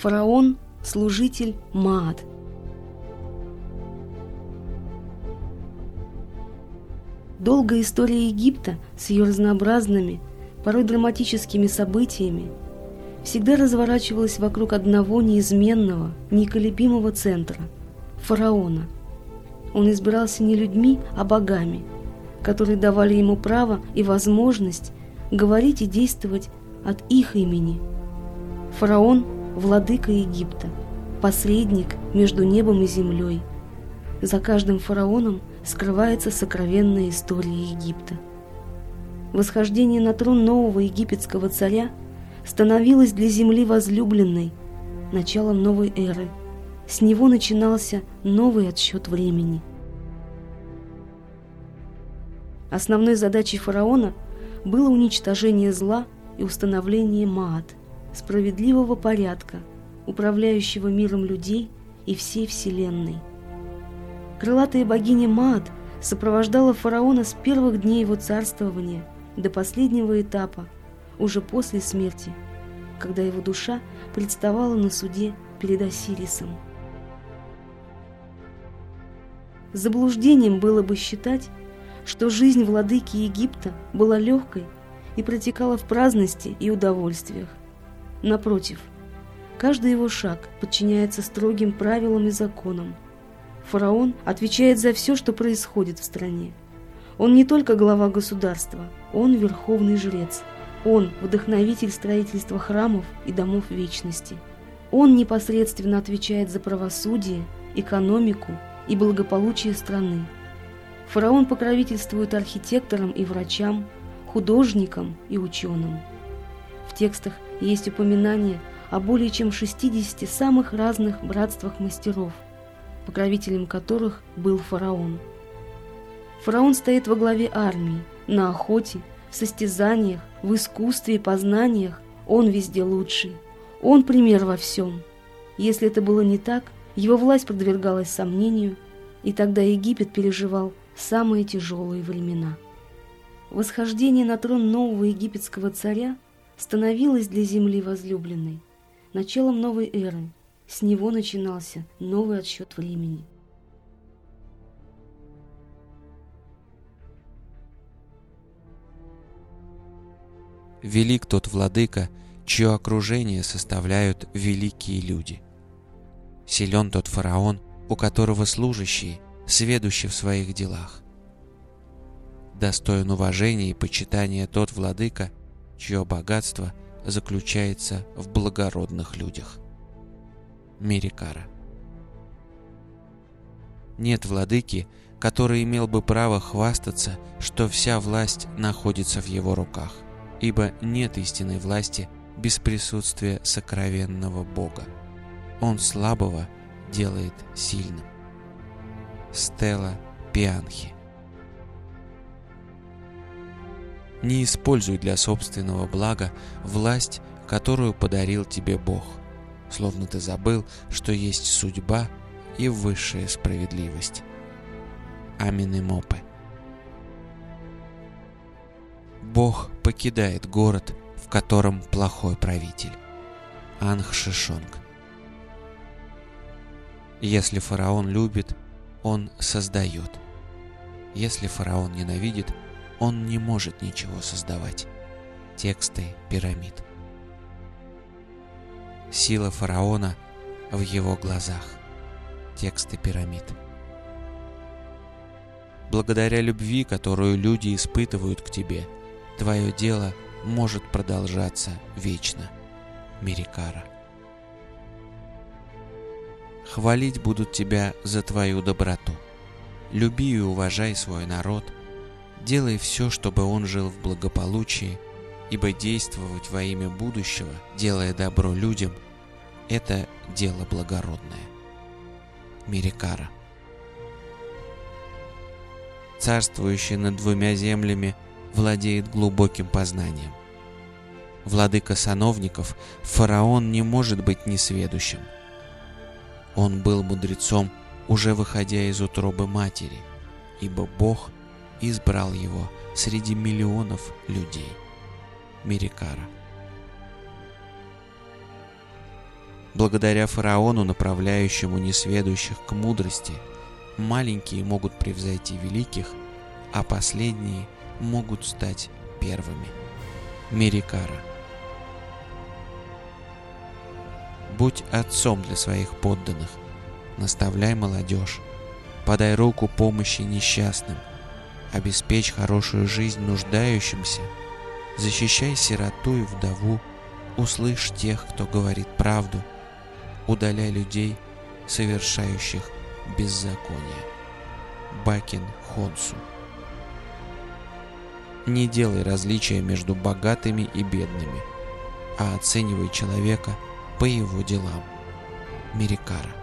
Фараон – служитель Маат. Долгая история Египта с ее разнообразными, порой драматическими событиями всегда разворачивалась вокруг одного неизменного, неколебимого центра – фараона. Он избирался не людьми, а богами, которые давали ему право и возможность говорить и действовать от их имени. Фараон – владыка Египта, посредник между небом и землей. За каждым фараоном скрывается сокровенная история Египта. Восхождение на трон нового египетского царя становилось для земли возлюбленной началом новой эры. С него начинался новый отсчет времени. Основной задачей фараона было уничтожение зла и установление Маат, справедливого порядка, управляющего миром людей и всей Вселенной. Крылатая богиня Маат сопровождала фараона с первых дней его царствования до последнего этапа, уже после смерти, когда его душа представала на суде перед Осирисом. Заблуждением было бы считать, что жизнь владыки Египта была легкой и протекала в праздности и удовольствиях. Напротив, каждый его шаг подчиняется строгим правилам и законам. Фараон отвечает за все, что происходит в стране. Он не только глава государства, он верховный жрец. Он вдохновитель строительства храмов и домов вечности. Он непосредственно отвечает за правосудие, экономику и благополучие страны. Фараон покровительствует архитекторам и врачам, художникам и ученым. В текстах есть упоминание о более чем 60 самых разных братствах мастеров, покровителем которых был фараон. Фараон стоит во главе армии, на охоте, в состязаниях, в искусстве и познаниях. Он везде лучший. Он пример во всем. Если это было не так, его власть подвергалась сомнению, и тогда Египет переживал самые тяжелые времена. Восхождение на трон нового египетского царя становилось для земли возлюбленной началом новой эры. С него начинался новый отсчет времени. Велик тот владыка, чье окружение составляют великие люди. Силен тот фараон, у которого служащие сведущи в своих делах. Достоин уважения и почитания тот владыка, чье богатство заключается в благородных людях. Мерикара Нет владыки, который имел бы право хвастаться, что вся власть находится в его руках, ибо нет истинной власти без присутствия сокровенного Бога. Он слабого делает сильным. Стелла Пианхи. Не используй для собственного блага власть, которую подарил тебе Бог, словно ты забыл, что есть судьба и высшая справедливость. Амины Мопе. Бог покидает город, в котором плохой правитель. Анх Шишонг. Если фараон любит, он создает. Если фараон ненавидит, он не может ничего создавать. Тексты пирамид. Сила фараона в его глазах. Тексты пирамид. Благодаря любви, которую люди испытывают к тебе, твое дело может продолжаться вечно. Мирикара. Хвалить будут тебя за твою доброту. Люби и уважай свой народ. Делай все, чтобы он жил в благополучии, ибо действовать во имя будущего, делая добро людям, это дело благородное. Мирикара Царствующий над двумя землями владеет глубоким познанием. Владыка сановников, фараон не может быть несведущим – он был мудрецом, уже выходя из утробы матери, ибо Бог избрал его среди миллионов людей. Мирикара. Благодаря фараону, направляющему несведущих к мудрости, маленькие могут превзойти великих, а последние могут стать первыми. Мерикара Будь отцом для своих подданных, наставляй молодежь, подай руку помощи несчастным, обеспечь хорошую жизнь нуждающимся, защищай сироту и вдову, услышь тех, кто говорит правду, удаляй людей, совершающих беззаконие. Бакин Хонсу. Не делай различия между богатыми и бедными, а оценивай человека по его делам. Мерикара